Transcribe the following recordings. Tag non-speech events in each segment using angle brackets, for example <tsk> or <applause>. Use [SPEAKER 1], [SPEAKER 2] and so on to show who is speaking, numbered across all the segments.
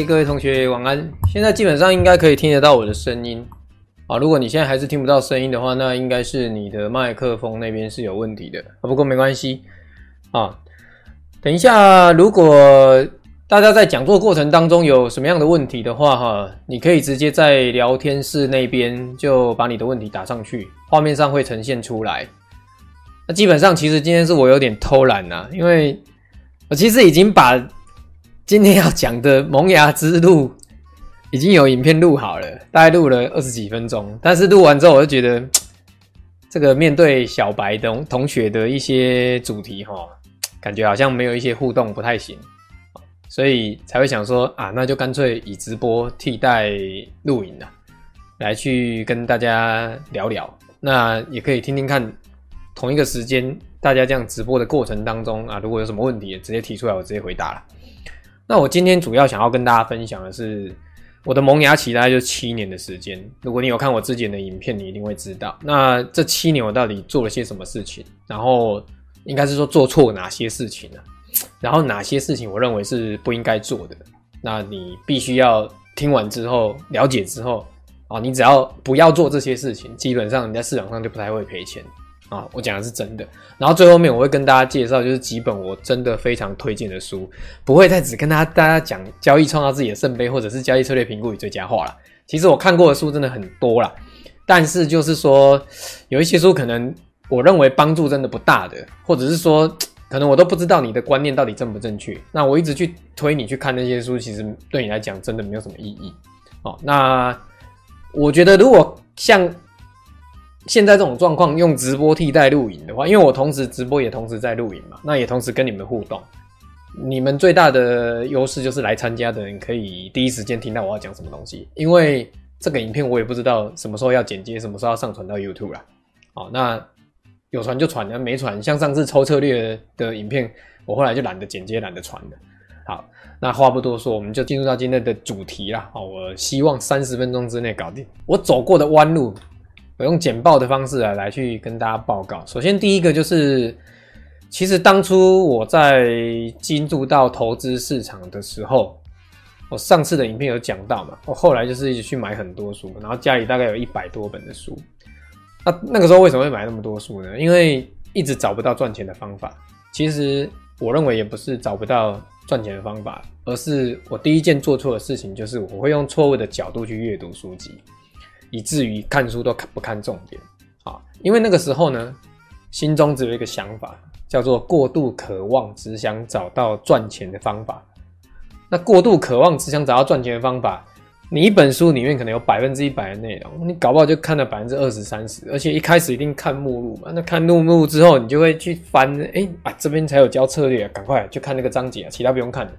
[SPEAKER 1] 各位同学晚安。现在基本上应该可以听得到我的声音啊。如果你现在还是听不到声音的话，那应该是你的麦克风那边是有问题的。不过没关系啊。等一下，如果大家在讲座过程当中有什么样的问题的话，哈，你可以直接在聊天室那边就把你的问题打上去，画面上会呈现出来。那基本上，其实今天是我有点偷懒呐，因为我其实已经把。今天要讲的萌芽之路已经有影片录好了，大概录了二十几分钟。但是录完之后，我就觉得这个面对小白的同学的一些主题哈，感觉好像没有一些互动不太行，所以才会想说啊，那就干脆以直播替代录影了，来去跟大家聊聊。那也可以听听看，同一个时间大家这样直播的过程当中啊，如果有什么问题，直接提出来，我直接回答了。那我今天主要想要跟大家分享的是我的萌芽期，大概就是七年的时间。如果你有看我之前的影片，你一定会知道。那这七年我到底做了些什么事情？然后应该是说做错哪些事情呢？然后哪些事情我认为是不应该做的？那你必须要听完之后了解之后啊，你只要不要做这些事情，基本上你在市场上就不太会赔钱。啊，我讲的是真的。然后最后面我会跟大家介绍，就是几本我真的非常推荐的书，不会再只跟大家大家讲交易创造自己的圣杯，或者是交易策略评估与最佳化了。其实我看过的书真的很多啦，但是就是说有一些书可能我认为帮助真的不大的，或者是说可能我都不知道你的观念到底正不正确。那我一直去推你去看那些书，其实对你来讲真的没有什么意义。哦，那我觉得如果像。现在这种状况，用直播替代录影的话，因为我同时直播也同时在录影嘛，那也同时跟你们互动。你们最大的优势就是来参加的人可以第一时间听到我要讲什么东西，因为这个影片我也不知道什么时候要剪接，什么时候要上传到 YouTube 啦。好，那有传就传，那没传，像上次抽策略的影片，我后来就懒得剪接，懒得传了。好，那话不多说，我们就进入到今天的主题啦。好，我希望三十分钟之内搞定我走过的弯路。我用简报的方式来来去跟大家报告。首先，第一个就是，其实当初我在进入到投资市场的时候，我上次的影片有讲到嘛。我后来就是一直去买很多书，然后家里大概有一百多本的书。那那个时候为什么会买那么多书呢？因为一直找不到赚钱的方法。其实我认为也不是找不到赚钱的方法，而是我第一件做错的事情就是我会用错误的角度去阅读书籍。以至于看书都看不看重点啊，因为那个时候呢，心中只有一个想法，叫做过度渴望，只想找到赚钱的方法。那过度渴望，只想找到赚钱的方法，你一本书里面可能有百分之一百的内容，你搞不好就看了百分之二十三十，而且一开始一定看目录嘛。那看目录之后，你就会去翻，哎、啊，这边才有教策略，赶快就看那个章节啊，其他不用看。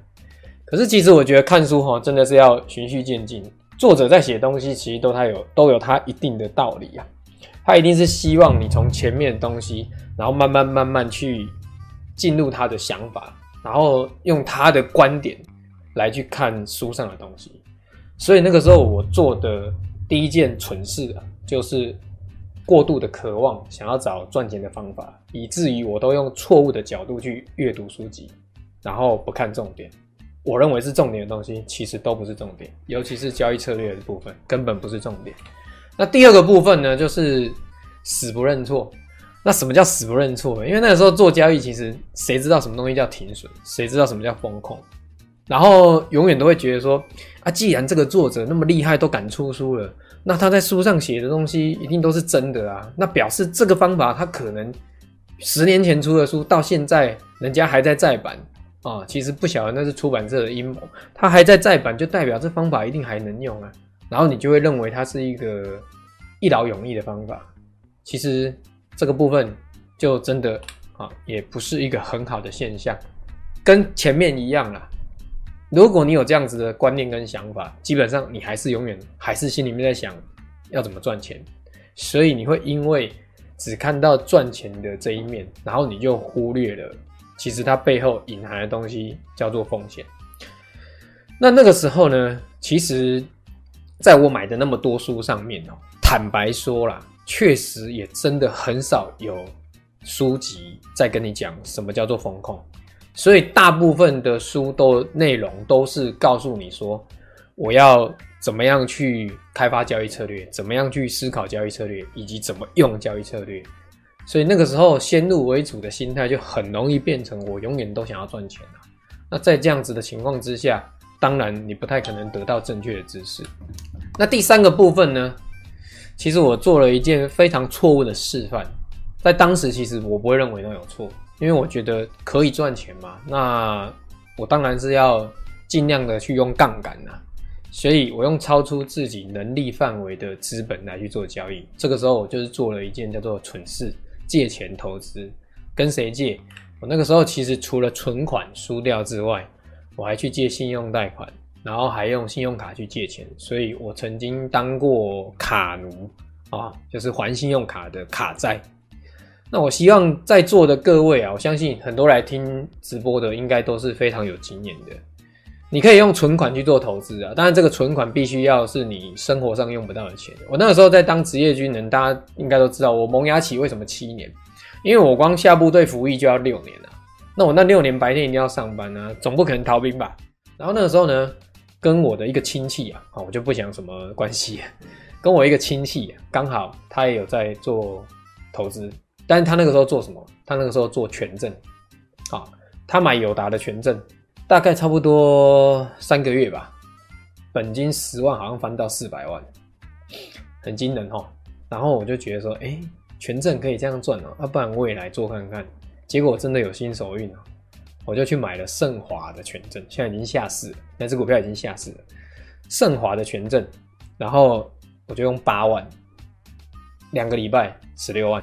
[SPEAKER 1] 可是其实我觉得看书哈，真的是要循序渐进。作者在写东西，其实都他有都有他一定的道理啊。他一定是希望你从前面东西，然后慢慢慢慢去进入他的想法，然后用他的观点来去看书上的东西。所以那个时候我做的第一件蠢事啊，就是过度的渴望，想要找赚钱的方法，以至于我都用错误的角度去阅读书籍，然后不看重点。我认为是重点的东西，其实都不是重点，尤其是交易策略的部分，根本不是重点。那第二个部分呢，就是死不认错。那什么叫死不认错？因为那个时候做交易，其实谁知道什么东西叫停损？谁知道什么叫风控？然后永远都会觉得说，啊，既然这个作者那么厉害，都敢出书了，那他在书上写的东西一定都是真的啊。那表示这个方法，他可能十年前出的书，到现在人家还在再版。啊、其实不晓得那是出版社的阴谋，他还在再版，就代表这方法一定还能用啊。然后你就会认为它是一个一劳永逸的方法。其实这个部分就真的啊，也不是一个很好的现象。跟前面一样啦，如果你有这样子的观念跟想法，基本上你还是永远还是心里面在想要怎么赚钱，所以你会因为只看到赚钱的这一面，然后你就忽略了。其实它背后隐含的东西叫做风险。那那个时候呢，其实在我买的那么多书上面哦，坦白说啦，确实也真的很少有书籍在跟你讲什么叫做风控。所以大部分的书都内容都是告诉你说，我要怎么样去开发交易策略，怎么样去思考交易策略，以及怎么用交易策略。所以那个时候先入为主的心态就很容易变成我永远都想要赚钱了。那在这样子的情况之下，当然你不太可能得到正确的知识。那第三个部分呢？其实我做了一件非常错误的示范，在当时其实我不会认为那有错，因为我觉得可以赚钱嘛。那我当然是要尽量的去用杠杆啊，所以我用超出自己能力范围的资本来去做交易。这个时候我就是做了一件叫做蠢事。借钱投资，跟谁借？我那个时候其实除了存款输掉之外，我还去借信用贷款，然后还用信用卡去借钱，所以我曾经当过卡奴啊，就是还信用卡的卡债。那我希望在座的各位啊，我相信很多来听直播的应该都是非常有经验的。你可以用存款去做投资啊，当然这个存款必须要是你生活上用不到的钱。我那个时候在当职业军人，大家应该都知道，我萌芽期为什么七年？因为我光下部队服役就要六年了。那我那六年白天一定要上班啊，总不可能逃兵吧？然后那个时候呢，跟我的一个亲戚啊，我就不讲什么关系，跟我一个亲戚啊，刚好他也有在做投资，但是他那个时候做什么？他那个时候做权证，啊，他买友达的权证。大概差不多三个月吧，本金十万好像翻到四百万，很惊人哦。然后我就觉得说，哎，权证可以这样赚哦，要不然我也来做看看。结果真的有新手运哦，我就去买了盛华的权证，现在已经下市了，那只股票已经下市了。盛华的权证，然后我就用八万，两个礼拜十六万，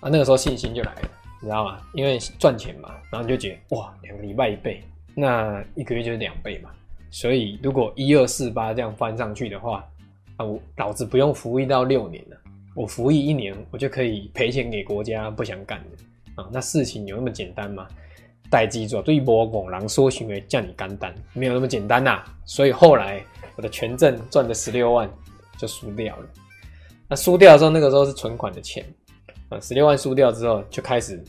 [SPEAKER 1] 啊，那个时候信心就来了，你知道吗？因为赚钱嘛，然后你就觉得哇，两个礼拜一倍。那一个月就是两倍嘛，所以如果一二四八这样翻上去的话，啊，我老子不用服役到六年了，我服役一年，我就可以赔钱给国家，不想干的啊。那事情有那么简单吗？代记住，对波拱狼说行为叫你干单，没有那么简单呐、啊。所以后来我的权证赚的十六万就输掉了。那输掉的时候，那个时候是存款的钱啊，十六万输掉之后就开始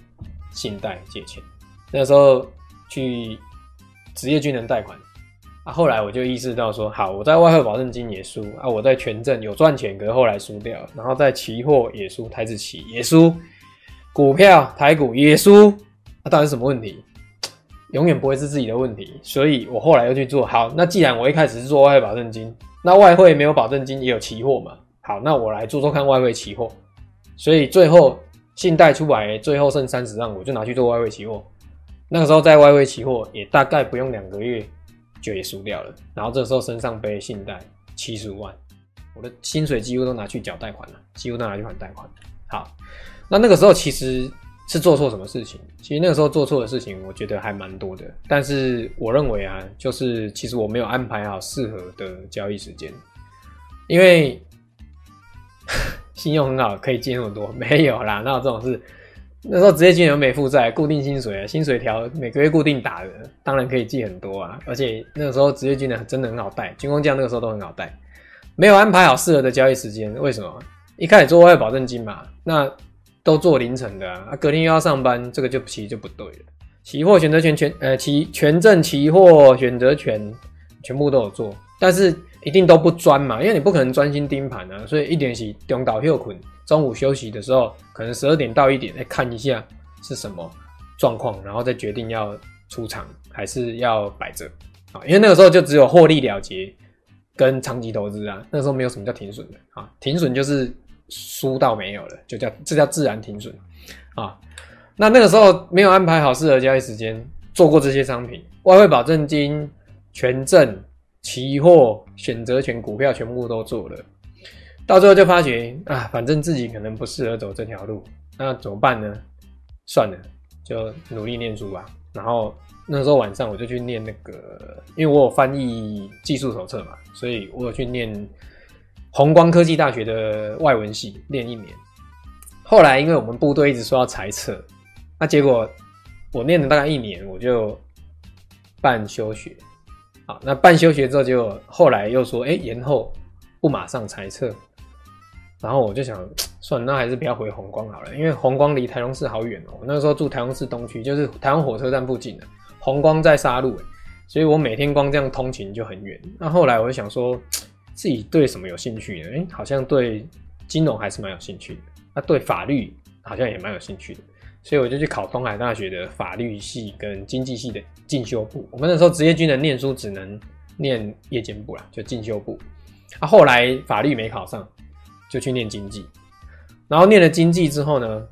[SPEAKER 1] 信贷借钱，那个时候去。职业军人贷款啊，后来我就意识到说，好，我在外汇保证金也输啊，我在权证有赚钱，可是后来输掉，然后在期货也输，台指期也输，股票台股也输，那到底什么问题？永远不会是自己的问题，所以我后来又去做。好，那既然我一开始是做外汇保证金，那外汇没有保证金也有期货嘛？好，那我来做做看外汇期货，所以最后信贷出来，最后剩三十万，我就拿去做外汇期货。那个时候在外汇期货也大概不用两个月就也输掉了，然后这时候身上背信贷七十五万，我的薪水几乎都拿去缴贷款了，几乎都拿去还贷款。好，那那个时候其实是做错什么事情？其实那个时候做错的事情，我觉得还蛮多的。但是我认为啊，就是其实我没有安排好适合的交易时间，因为 <laughs> 信用很好，可以借那么多，没有啦，那这种事？那时候职业军人没负债，固定薪水啊，薪水条每个月固定打的，当然可以记很多啊。而且那个时候职业军人真的很好带，军工匠那个时候都很好带。没有安排好适合的交易时间，为什么？一开始做外汇保证金嘛，那都做凌晨的啊，隔天又要上班，这个就其实就不对了。期货选择权权呃期权证期货选择权全部都有做，但是一定都不专嘛，因为你不可能专心盯盘啊，所以一点是中岛休困。中午休息的时候，可能十二点到一点，来看一下是什么状况，然后再决定要出场还是要摆着啊。因为那个时候就只有获利了结跟长期投资啊，那个时候没有什么叫停损的啊，停损就是输到没有了，就叫这叫自然停损啊。那那个时候没有安排好适合交易时间，做过这些商品，外汇保证金、权证、期货、选择权、股票全部都做了。到最后就发觉啊，反正自己可能不适合走这条路，那怎么办呢？算了，就努力念书吧。然后那时候晚上我就去念那个，因为我有翻译技术手册嘛，所以我有去念弘光科技大学的外文系，念一年。后来因为我们部队一直说要裁撤，那结果我念了大概一年，我就办休学。好，那半休学之后，就后来又说，哎，延后不马上裁撤。然后我就想，<tsk> 算了，那还是不要回红光好了，因为红光离台中市好远哦。我那时候住台中市东区，就是台湾火车站附近的，红光在沙鹿，所以我每天光这样通勤就很远。那后来我就想说，自己对什么有兴趣呢？哎，好像对金融还是蛮有兴趣的，那对法律好像也蛮有兴趣的，所以我就去考东海大学的法律系跟经济系的进修部。我们那时候职业军人念书只能念夜间部啦，就进修部。啊，后来法律没考上，就去念经济。然后念了经济之后呢，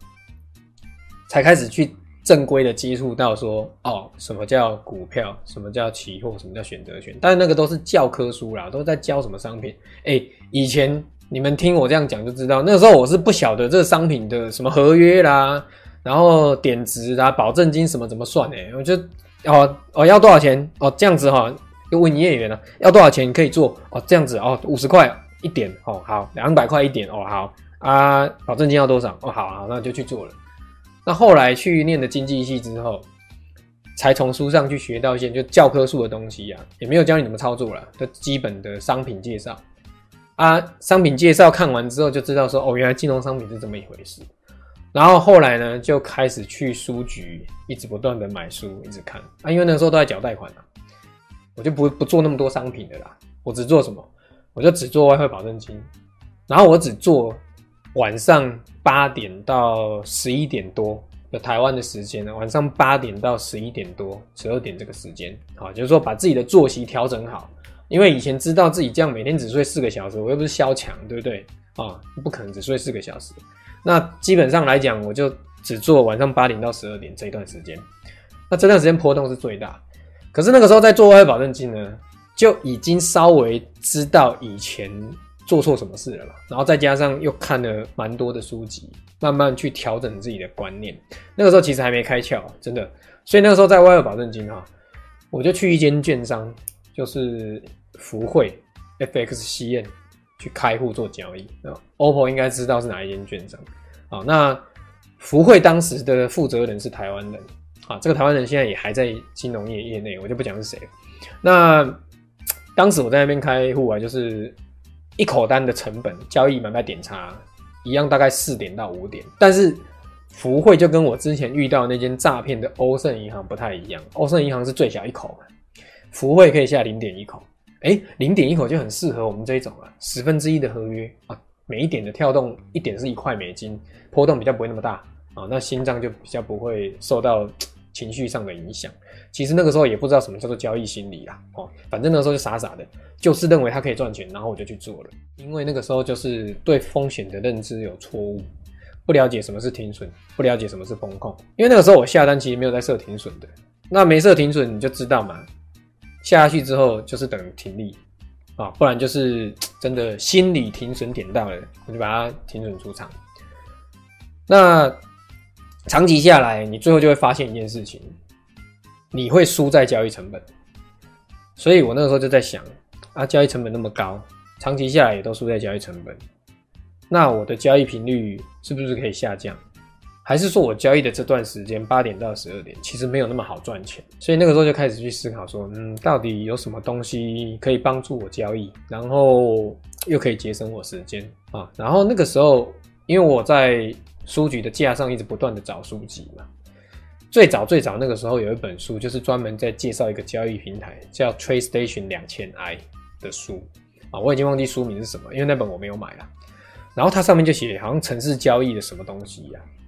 [SPEAKER 1] 才开始去正规的接触到说，哦，什么叫股票，什么叫期货，什么叫选择权。但那个都是教科书啦，都在教什么商品。哎，以前你们听我这样讲就知道，那个时候我是不晓得这个商品的什么合约啦，然后点值啊，保证金什么怎么算哎，我就哦哦要多少钱哦这样子哈，又问营业员了，要多少钱可以做哦这样子哦五十块一点哦好两百块一点哦好。啊，保证金要多少？哦，好好，那就去做了。那后来去念的经济系之后，才从书上去学到一些就教科书的东西啊，也没有教你怎么操作了，就基本的商品介绍啊。商品介绍看完之后就知道说，哦，原来金融商品是这么一回事。然后后来呢，就开始去书局，一直不断的买书，一直看啊，因为那时候都在缴贷款啊，我就不不做那么多商品的啦，我只做什么？我就只做外汇保证金，然后我只做。晚上八点到十一点多，的台湾的时间呢。晚上八点到十一点多、十二点这个时间，好，就是说把自己的作息调整好。因为以前知道自己这样每天只睡四个小时，我又不是萧强，对不对？啊，不可能只睡四个小时。那基本上来讲，我就只做晚上八点到十二点这一段时间。那这段时间波动是最大。可是那个时候在做外汇保证金呢，就已经稍微知道以前。做错什么事了嘛？然后再加上又看了蛮多的书籍，慢慢去调整自己的观念。那个时候其实还没开窍，真的。所以那个时候在外汇保证金哈，我就去一间券商，就是福汇 FXCN 去开户做交易。OPPO 应该知道是哪一间券商啊？那福汇当时的负责人是台湾人啊，这个台湾人现在也还在金融业业内，我就不讲是谁。那当时我在那边开户啊，就是。一口单的成本，交易买卖点差一样，大概四点到五点。但是福汇就跟我之前遇到那间诈骗的欧盛银行不太一样，欧盛银行是最小一口，福汇可以下零点一口。哎，零点一口就很适合我们这一种啊，十分之一的合约啊，每一点的跳动一点是一块美金，波动比较不会那么大啊，那心脏就比较不会受到情绪上的影响。其实那个时候也不知道什么叫做交易心理啦，哦，反正那时候就傻傻的，就是认为它可以赚钱，然后我就去做了。因为那个时候就是对风险的认知有错误，不了解什么是停损，不了解什么是风控。因为那个时候我下单其实没有在设停损的，那没设停损你就知道嘛，下下去之后就是等停利啊，不然就是 <tsk> 真的心理停损点到了，我就把它停损出场。那长期下来，你最后就会发现一件事情。你会输在交易成本，所以我那个时候就在想啊，交易成本那么高，长期下来也都输在交易成本，那我的交易频率是不是可以下降？还是说我交易的这段时间八点到十二点其实没有那么好赚钱？所以那个时候就开始去思考说，嗯，到底有什么东西可以帮助我交易，然后又可以节省我时间啊？然后那个时候，因为我在书局的架上一直不断的找书籍嘛。最早最早那个时候有一本书，就是专门在介绍一个交易平台，叫 TradeStation 两千 I 的书啊，我已经忘记书名是什么，因为那本我没有买了。然后它上面就写好像城市交易的什么东西呀、啊。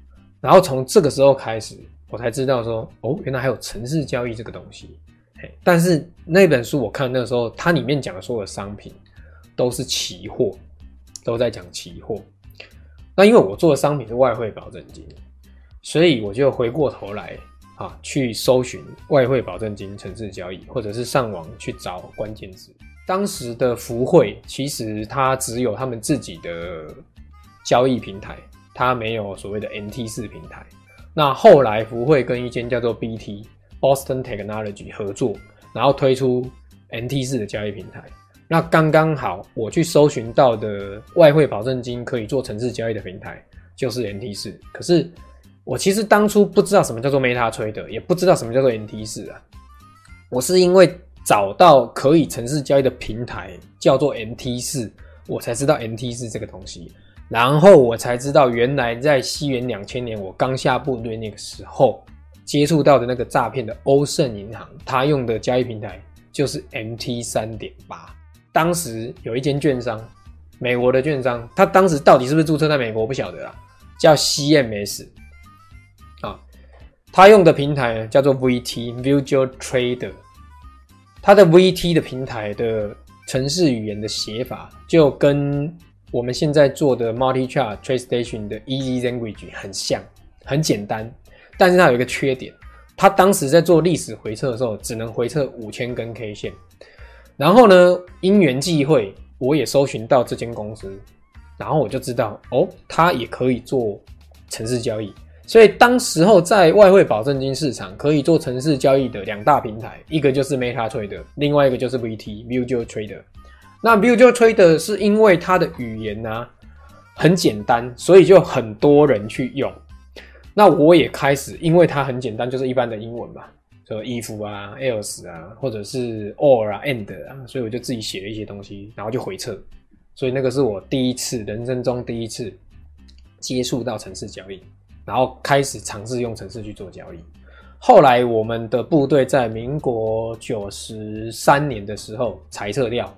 [SPEAKER 1] 然后从这个时候开始，我才知道说，哦，原来还有城市交易这个东西。嘿，但是那本书我看那个时候，它里面讲的所有商品都是期货，都在讲期货。那因为我做的商品是外汇保证金。所以我就回过头来啊，去搜寻外汇保证金城市交易，或者是上网去找关键字。当时的福汇其实它只有他们自己的交易平台，它没有所谓的 NT 四平台。那后来福汇跟一间叫做 BT Boston Technology 合作，然后推出 NT 四的交易平台。那刚刚好，我去搜寻到的外汇保证金可以做城市交易的平台就是 NT 四，可是。我其实当初不知道什么叫做 MetaTrader，也不知道什么叫做 NT 四啊。我是因为找到可以城市交易的平台叫做 NT 四，我才知道 NT 四这个东西。然后我才知道，原来在西元两千年我刚下部队那个时候接触到的那个诈骗的欧盛银行，他用的交易平台就是 MT 三点八。当时有一间券商，美国的券商，他当时到底是不是注册在美国，我不晓得啦，叫 CMS 啊，他用的平台叫做 VT Visual Trader，他的 VT 的平台的程式语言的写法就跟我们现在做的 Multi Chart TradeStation 的 Easy Language 很像，很简单，但是它有一个缺点，它当时在做历史回测的时候，只能回测五千根 K 线。然后呢，因缘际会，我也搜寻到这间公司，然后我就知道哦，它也可以做城市交易。所以当时候在外汇保证金市场可以做城市交易的两大平台，一个就是 MetaTrader，另外一个就是 VT Visual Trader。那 Visual Trader 是因为它的语言呢、啊、很简单，所以就很多人去用。那我也开始，因为它很简单，就是一般的英文嘛。说 if 啊，else 啊，或者是 or 啊，and 啊，所以我就自己写了一些东西，然后就回测。所以那个是我第一次人生中第一次接触到城市交易，然后开始尝试用城市去做交易。后来我们的部队在民国九十三年的时候裁撤掉，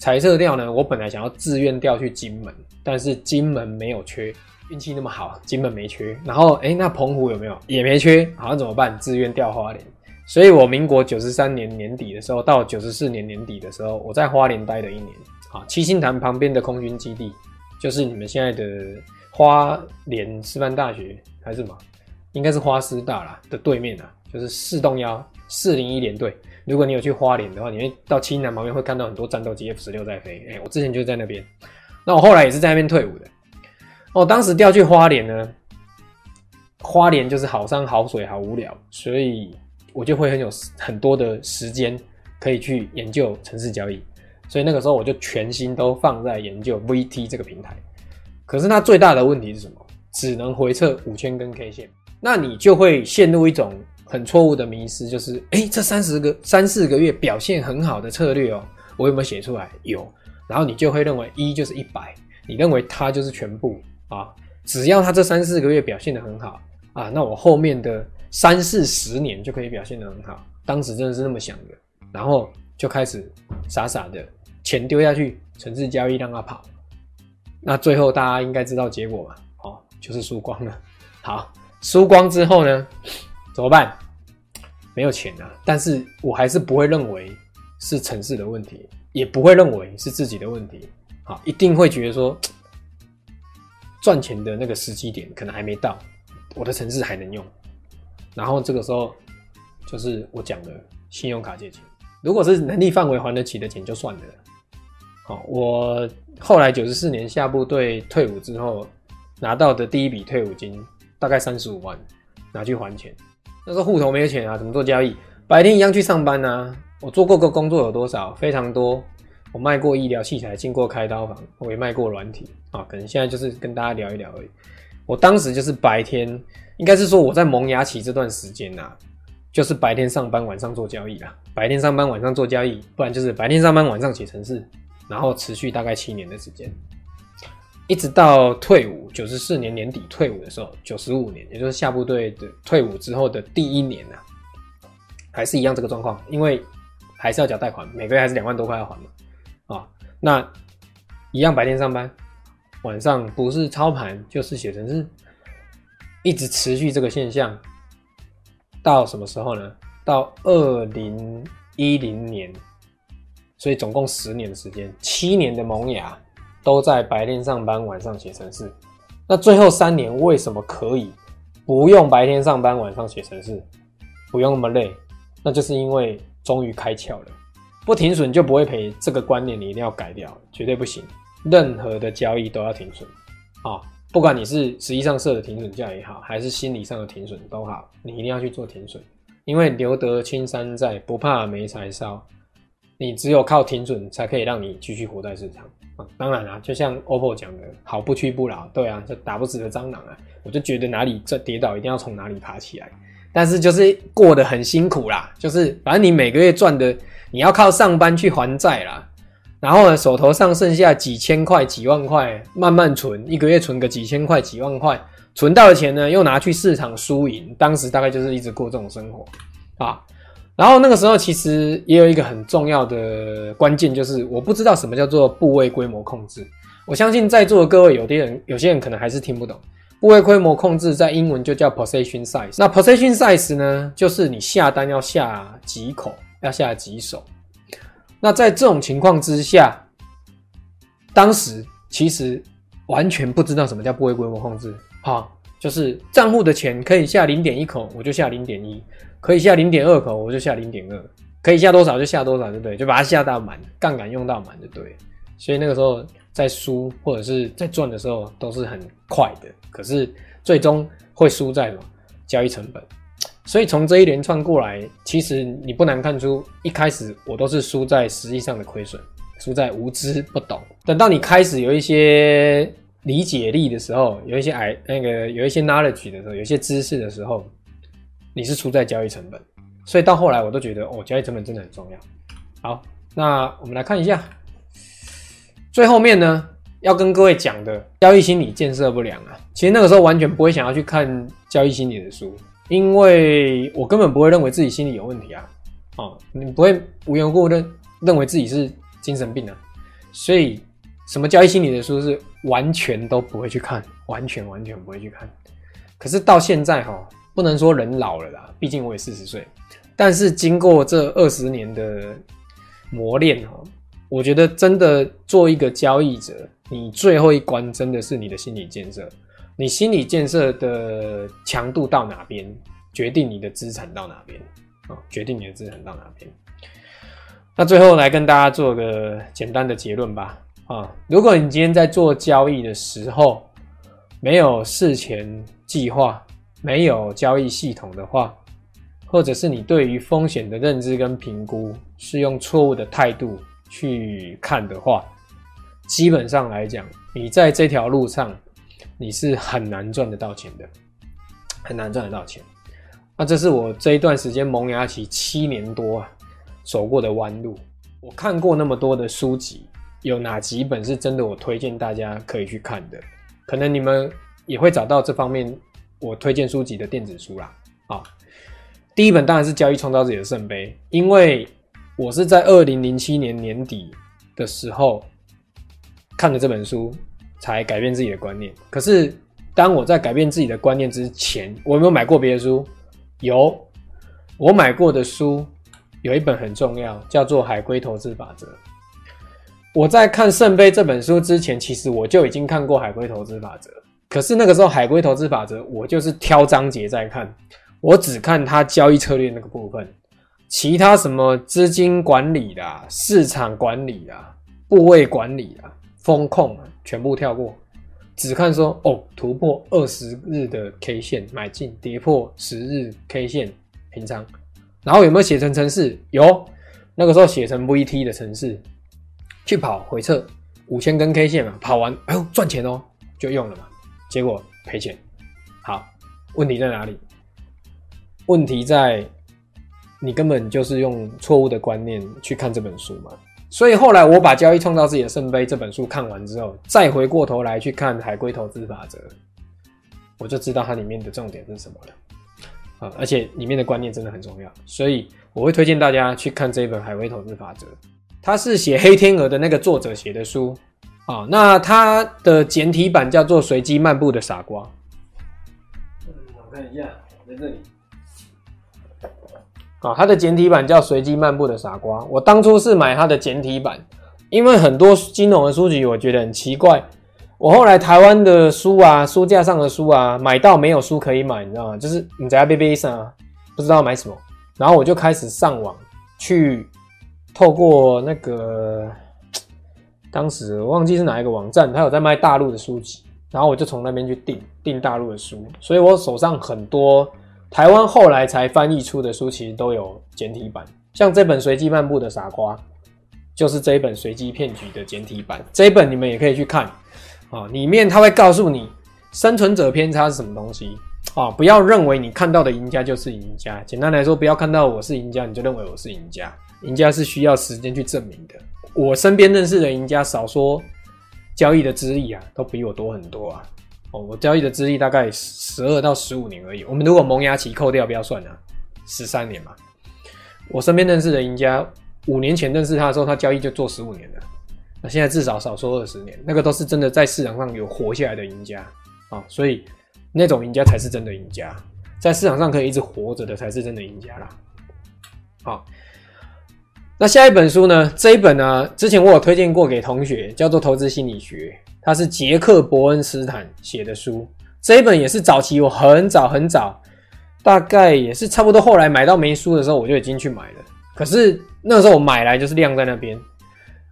[SPEAKER 1] 彩色调呢，我本来想要自愿调去金门，但是金门没有缺，运气那么好，金门没缺。然后哎，那澎湖有没有？也没缺，好像怎么办？自愿调花莲。所以，我民国九十三年年底的时候，到九十四年年底的时候，我在花莲待了一年。啊，七星潭旁边的空军基地，就是你们现在的花莲师范大学还是什么？应该是花师大啦的对面啊，就是四洞幺四零一联队。如果你有去花莲的话，你会到青南旁边会看到很多战斗机 F 十六在飞。哎、我之前就在那边。那我后来也是在那边退伍的。哦，当时调去花莲呢，花莲就是好山好水好无聊，所以。我就会很有很多的时间可以去研究城市交易，所以那个时候我就全心都放在研究 VT 这个平台。可是它最大的问题是什么？只能回撤五千根 K 线，那你就会陷入一种很错误的迷思，就是哎、欸，这三十个三四个月表现很好的策略哦，我有没有写出来？有，然后你就会认为一就是一百，你认为它就是全部啊？只要它这三四个月表现得很好啊，那我后面的。三四十年就可以表现得很好，当时真的是那么想的，然后就开始傻傻的钱丢下去，程式交易让它跑，那最后大家应该知道结果吧？哦，就是输光了。好，输光之后呢，怎么办？没有钱啊，但是我还是不会认为是城市的问题，也不会认为是自己的问题，好，一定会觉得说赚钱的那个时机点可能还没到，我的城市还能用。然后这个时候，就是我讲的信用卡借钱，如果是能力范围还得起的钱就算了。好，我后来九十四年下部队退伍之后，拿到的第一笔退伍金大概三十五万，拿去还钱。那时候户头没有钱啊，怎么做交易？白天一样去上班啊。我做过个工作有多少？非常多。我卖过医疗器材，进过开刀房，我也卖过软体啊。可能现在就是跟大家聊一聊而已。我当时就是白天。应该是说我在萌芽期这段时间呐、啊，就是白天上班，晚上做交易啦。白天上班，晚上做交易，不然就是白天上班，晚上写程式，然后持续大概七年的时间，一直到退伍，九十四年年底退伍的时候，九十五年，也就是下部队的退伍之后的第一年呢、啊，还是一样这个状况，因为还是要缴贷款，每个月还是两万多块要还嘛，啊，那一样白天上班，晚上不是操盘就是写程式。一直持续这个现象到什么时候呢？到二零一零年，所以总共十年的时间，七年的萌芽都在白天上班，晚上写程式。那最后三年为什么可以不用白天上班，晚上写程式，不用那么累？那就是因为终于开窍了，不停损就不会赔。这个观念你一定要改掉，绝对不行。任何的交易都要停损啊！不管你是实际上设的停损价也好，还是心理上的停损都好，你一定要去做停损，因为留得青山在，不怕没柴烧。你只有靠停损，才可以让你继续活在市场啊！当然啦、就像 OPPO 讲的，好不屈不挠，对啊，就打不死的蟑螂啊！我就觉得哪里这跌倒，一定要从哪里爬起来。但是就是过得很辛苦啦，就是反正你每个月赚的，你要靠上班去还债啦。然后呢，手头上剩下几千块、几万块，慢慢存，一个月存个几千块、几万块，存到的钱呢，又拿去市场输赢。当时大概就是一直过这种生活啊。然后那个时候其实也有一个很重要的关键，就是我不知道什么叫做部位规模控制。我相信在座的各位有的人，有些人可能还是听不懂。部位规模控制在英文就叫 position size。那 position size 呢，就是你下单要下几口，要下几手。那在这种情况之下，当时其实完全不知道什么叫部位规模控制，哈，就是账户的钱可以下零点一口，我就下零点一；可以下零点二口，我就下零点二；可以下多少就下多少，对不对？就把它下到满，杠杆用到满就对。所以那个时候在输或者是在赚的时候都是很快的，可是最终会输在什么？交易成本。所以从这一连串过来，其实你不难看出，一开始我都是输在实际上的亏损，输在无知不懂。等到你开始有一些理解力的时候，有一些矮那个有一些 knowledge 的时候，有一些知识的时候，你是出在交易成本。所以到后来我都觉得哦，交易成本真的很重要。好，那我们来看一下最后面呢，要跟各位讲的交易心理建设不良啊。其实那个时候完全不会想要去看交易心理的书。因为我根本不会认为自己心理有问题啊，哦，你不会无缘无故认认为自己是精神病啊，所以什么交易心理的书是完全都不会去看，完全完全不会去看。可是到现在哈，不能说人老了啦，毕竟我也四十岁，但是经过这二十年的磨练哈，我觉得真的做一个交易者，你最后一关真的是你的心理建设。你心理建设的强度到哪边，决定你的资产到哪边啊？决定你的资产到哪边。那最后来跟大家做个简单的结论吧啊！如果你今天在做交易的时候没有事前计划，没有交易系统的话，或者是你对于风险的认知跟评估是用错误的态度去看的话，基本上来讲，你在这条路上。你是很难赚得到钱的，很难赚得到钱。那这是我这一段时间萌芽期七年多啊，走过的弯路。我看过那么多的书籍，有哪几本是真的我推荐大家可以去看的？可能你们也会找到这方面我推荐书籍的电子书啦。啊，第一本当然是《交易创造自己的圣杯》，因为我是在二零零七年年底的时候看的这本书。才改变自己的观念。可是，当我在改变自己的观念之前，我有没有买过别的书？有，我买过的书有一本很重要，叫做《海龟投资法则》。我在看《圣杯》这本书之前，其实我就已经看过《海龟投资法则》。可是那个时候，《海龟投资法则》我就是挑章节在看，我只看它交易策略那个部分，其他什么资金管理啦、市场管理啦、部位管理啦、风控啊。全部跳过，只看说哦，突破二十日的 K 线买进，跌破十日 K 线平仓，然后有没有写成程式？有，那个时候写成 VT 的程式，去跑回测五千根 K 线嘛，跑完哎呦赚钱哦，就用了嘛，结果赔钱。好，问题在哪里？问题在你根本就是用错误的观念去看这本书嘛。所以后来我把《交易创造自己的圣杯》这本书看完之后，再回过头来去看《海龟投资法则》，我就知道它里面的重点是什么了啊！而且里面的观念真的很重要，所以我会推荐大家去看这一本《海龟投资法则》。它是写《黑天鹅》的那个作者写的书啊。那他的简体版叫做《随机漫步的傻瓜》。我看一下，在这里。啊，它的简体版叫《随机漫步的傻瓜》。我当初是买它的简体版，因为很多金融的书籍我觉得很奇怪。我后来台湾的书啊，书架上的书啊，买到没有书可以买，你知道吗？就是你在背背上不知道买什么，然后我就开始上网去透过那个当时我忘记是哪一个网站，它有在卖大陆的书籍，然后我就从那边去订订大陆的书，所以我手上很多。台湾后来才翻译出的书，其实都有简体版。像这本《随机漫步的傻瓜》，就是这一本随机骗局的简体版。这一本你们也可以去看啊，里面它会告诉你生存者偏差是什么东西啊。不要认为你看到的赢家就是赢家。简单来说，不要看到我是赢家，你就认为我是赢家。赢家是需要时间去证明的。我身边认识的赢家，少说交易的资历啊，都比我多很多啊。哦，我交易的资历大概十二到十五年而已。我们如果萌芽期扣掉，不要算啊，十三年嘛。我身边认识的赢家，五年前认识他的时候，他交易就做十五年了。那现在至少少说二十年，那个都是真的在市场上有活下来的赢家啊。所以那种赢家才是真的赢家，在市场上可以一直活着的才是真的赢家啦。好，那下一本书呢？这一本呢，之前我有推荐过给同学，叫做《投资心理学》。它是杰克·伯恩斯坦写的书，这一本也是早期我很早很早，大概也是差不多后来买到没书的时候，我就已经去买了。可是那时候我买来就是晾在那边。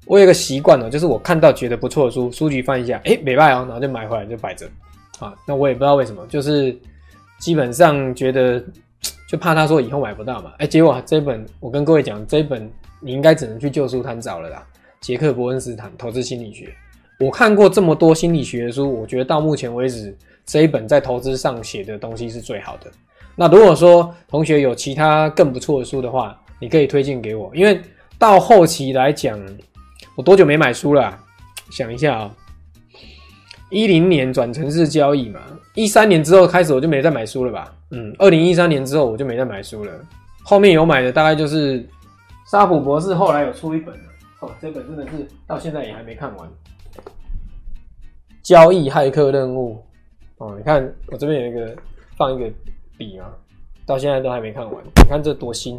[SPEAKER 1] 我有一个习惯哦，就是我看到觉得不错的书，书局翻一下，诶，没卖哦，然后就买回来就摆着。啊，那我也不知道为什么，就是基本上觉得就怕他说以后买不到嘛。诶，结果这一本我跟各位讲，这一本你应该只能去旧书摊找了啦，《杰克·伯恩斯坦投资心理学》。我看过这么多心理学的书，我觉得到目前为止这一本在投资上写的东西是最好的。那如果说同学有其他更不错的书的话，你可以推荐给我。因为到后期来讲，我多久没买书了？想一下啊，一零年转城市交易嘛，一三年之后开始我就没再买书了吧？嗯，二零一三年之后我就没再买书了。后面有买的大概就是沙普博士，后来有出一本了。哦，这本真的是到现在也还没看完。交易骇客任务哦，你看我这边有一个放一个笔啊，到现在都还没看完。你看这多新，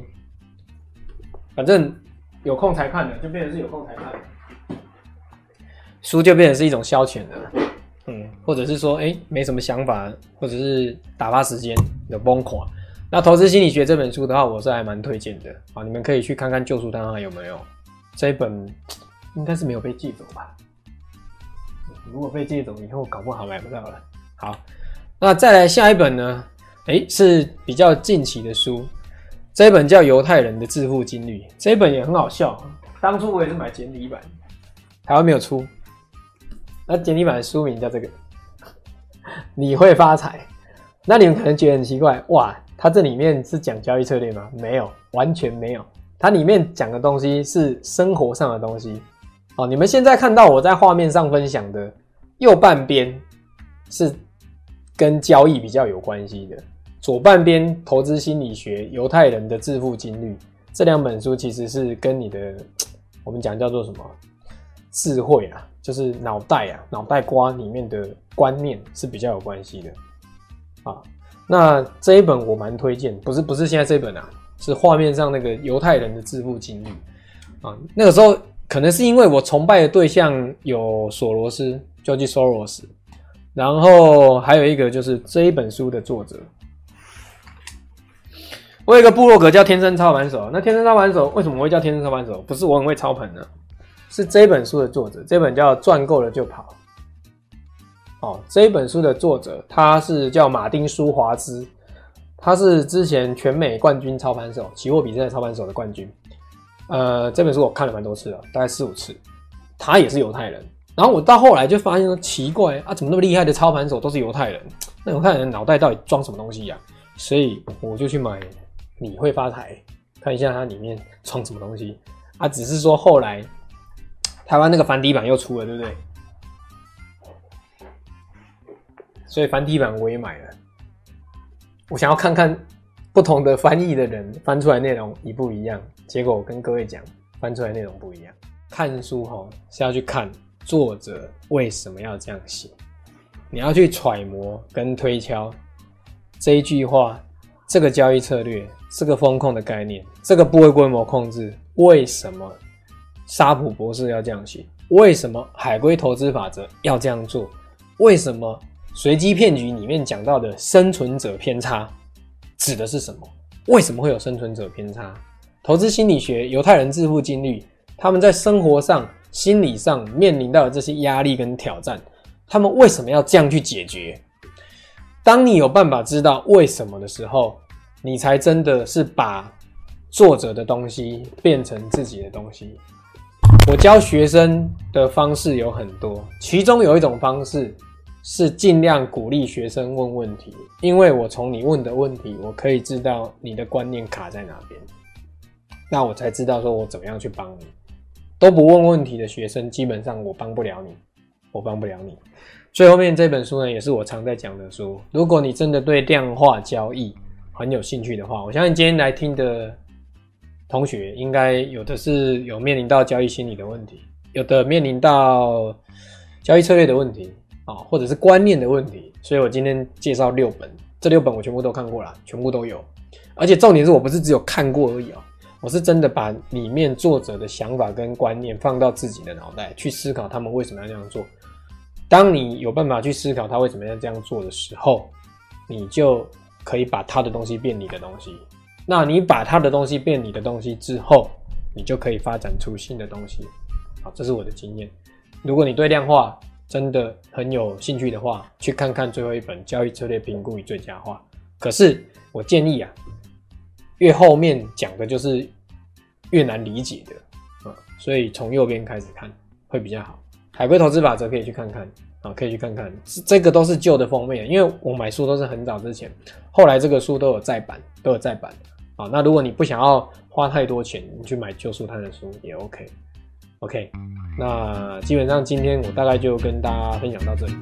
[SPEAKER 1] 反正有空才看的，就变成是有空才看的。书就变成是一种消遣的，嗯，或者是说哎、欸、没什么想法，或者是打发时间有崩垮。那投资心理学这本书的话，我是还蛮推荐的啊，你们可以去看看旧书摊上有没有这一本，应该是没有被寄走吧。如果被借走以后，搞不好买不到了。好，那再来下一本呢？诶、是比较近期的书，这一本叫《犹太人的致富经历》，这一本也很好笑。当初我也是买简体版，台湾没有出。那简体版的书名叫这个，你会发财。那你们可能觉得很奇怪，哇，它这里面是讲交易策略吗？没有，完全没有。它里面讲的东西是生活上的东西。哦，你们现在看到我在画面上分享的右半边是跟交易比较有关系的，左半边投资心理学、犹太人的致富经历这两本书其实是跟你的我们讲叫做什么智慧啊，就是脑袋啊、脑袋瓜里面的观念是比较有关系的啊。那这一本我蛮推荐，不是不是现在这本啊，是画面上那个犹太人的致富经历啊，那个时候。可能是因为我崇拜的对象有索罗斯 George Soros，然后还有一个就是这一本书的作者。我有一个部落格叫天生操盘手，那天生操盘手为什么会叫天生操盘手？不是我很会操盘呢，是这本书的作者，这本叫赚够了就跑。哦，这一本书的作者他是叫马丁舒华兹，他是之前全美冠军操盘手，期货比赛操盘手的冠军。呃，这本书我看了蛮多次了，大概四五次。他也是犹太人，然后我到后来就发现说奇怪啊，怎么那么厉害的操盘手都是犹太人？那犹太人脑袋到底装什么东西呀、所以我就去买《你会发财》，看一下它里面装什么东西。啊，只是说后来台湾那个繁体版又出了，对不对？所以繁体版我也买了。我想要看看不同的翻译的人翻出来内容一不一样。结果我跟各位讲，翻出来内容不一样。看书齁是要去看作者为什么要这样写，你要去揣摩跟推敲这一句话，这个交易策略，这个风控的概念，这个部位规模控制，为什么沙普博士要这样写？为什么海龟投资法则要这样做？为什么随机骗局里面讲到的生存者偏差指的是什么？为什么会有生存者偏差？投资心理学、犹太人致富经历，他们在生活上、心理上面临到的这些压力跟挑战，他们为什么要这样去解决？当你有办法知道为什么的时候，你才真的是把作者的东西变成自己的东西。我教学生的方式有很多，其中有一种方式是尽量鼓励学生问问题，因为我从你问的问题，我可以知道你的观念卡在哪边。那我才知道说，我怎么样去帮你。都不问问题的学生，基本上我帮不了你，我帮不了你。最后面这本书呢，也是我常在讲的书。如果你真的对量化交易很有兴趣的话，我相信今天来听的同学，应该有的是有面临到交易心理的问题，有的面临到交易策略的问题啊，或者是观念的问题。所以我今天介绍六本，这六本我全部都看过了，全部都有。而且重点是我不是只有看过而已哦，我是真的把里面作者的想法跟观念放到自己的脑袋去思考，他们为什么要这样做。当你有办法去思考他为什么要这样做的时候，你就可以把他的东西变你的东西。那你把他的东西变你的东西之后，你就可以发展出新的东西。好，这是我的经验。如果你对量化真的很有兴趣的话，去看看最后一本《交易策略评估与最佳化》。可是我建议啊，越后面讲的就是越难理解的啊，所以从右边开始看会比较好。海龟投资法则可以去看看啊，可以去看看，这个都是旧的封面，因为我买书都是很早之前，后来这个书都有再版，都有再版啊。那如果你不想要花太多钱，你去买旧书摊的书也 OK OK，。那基本上今天我大概就跟大家分享到这里。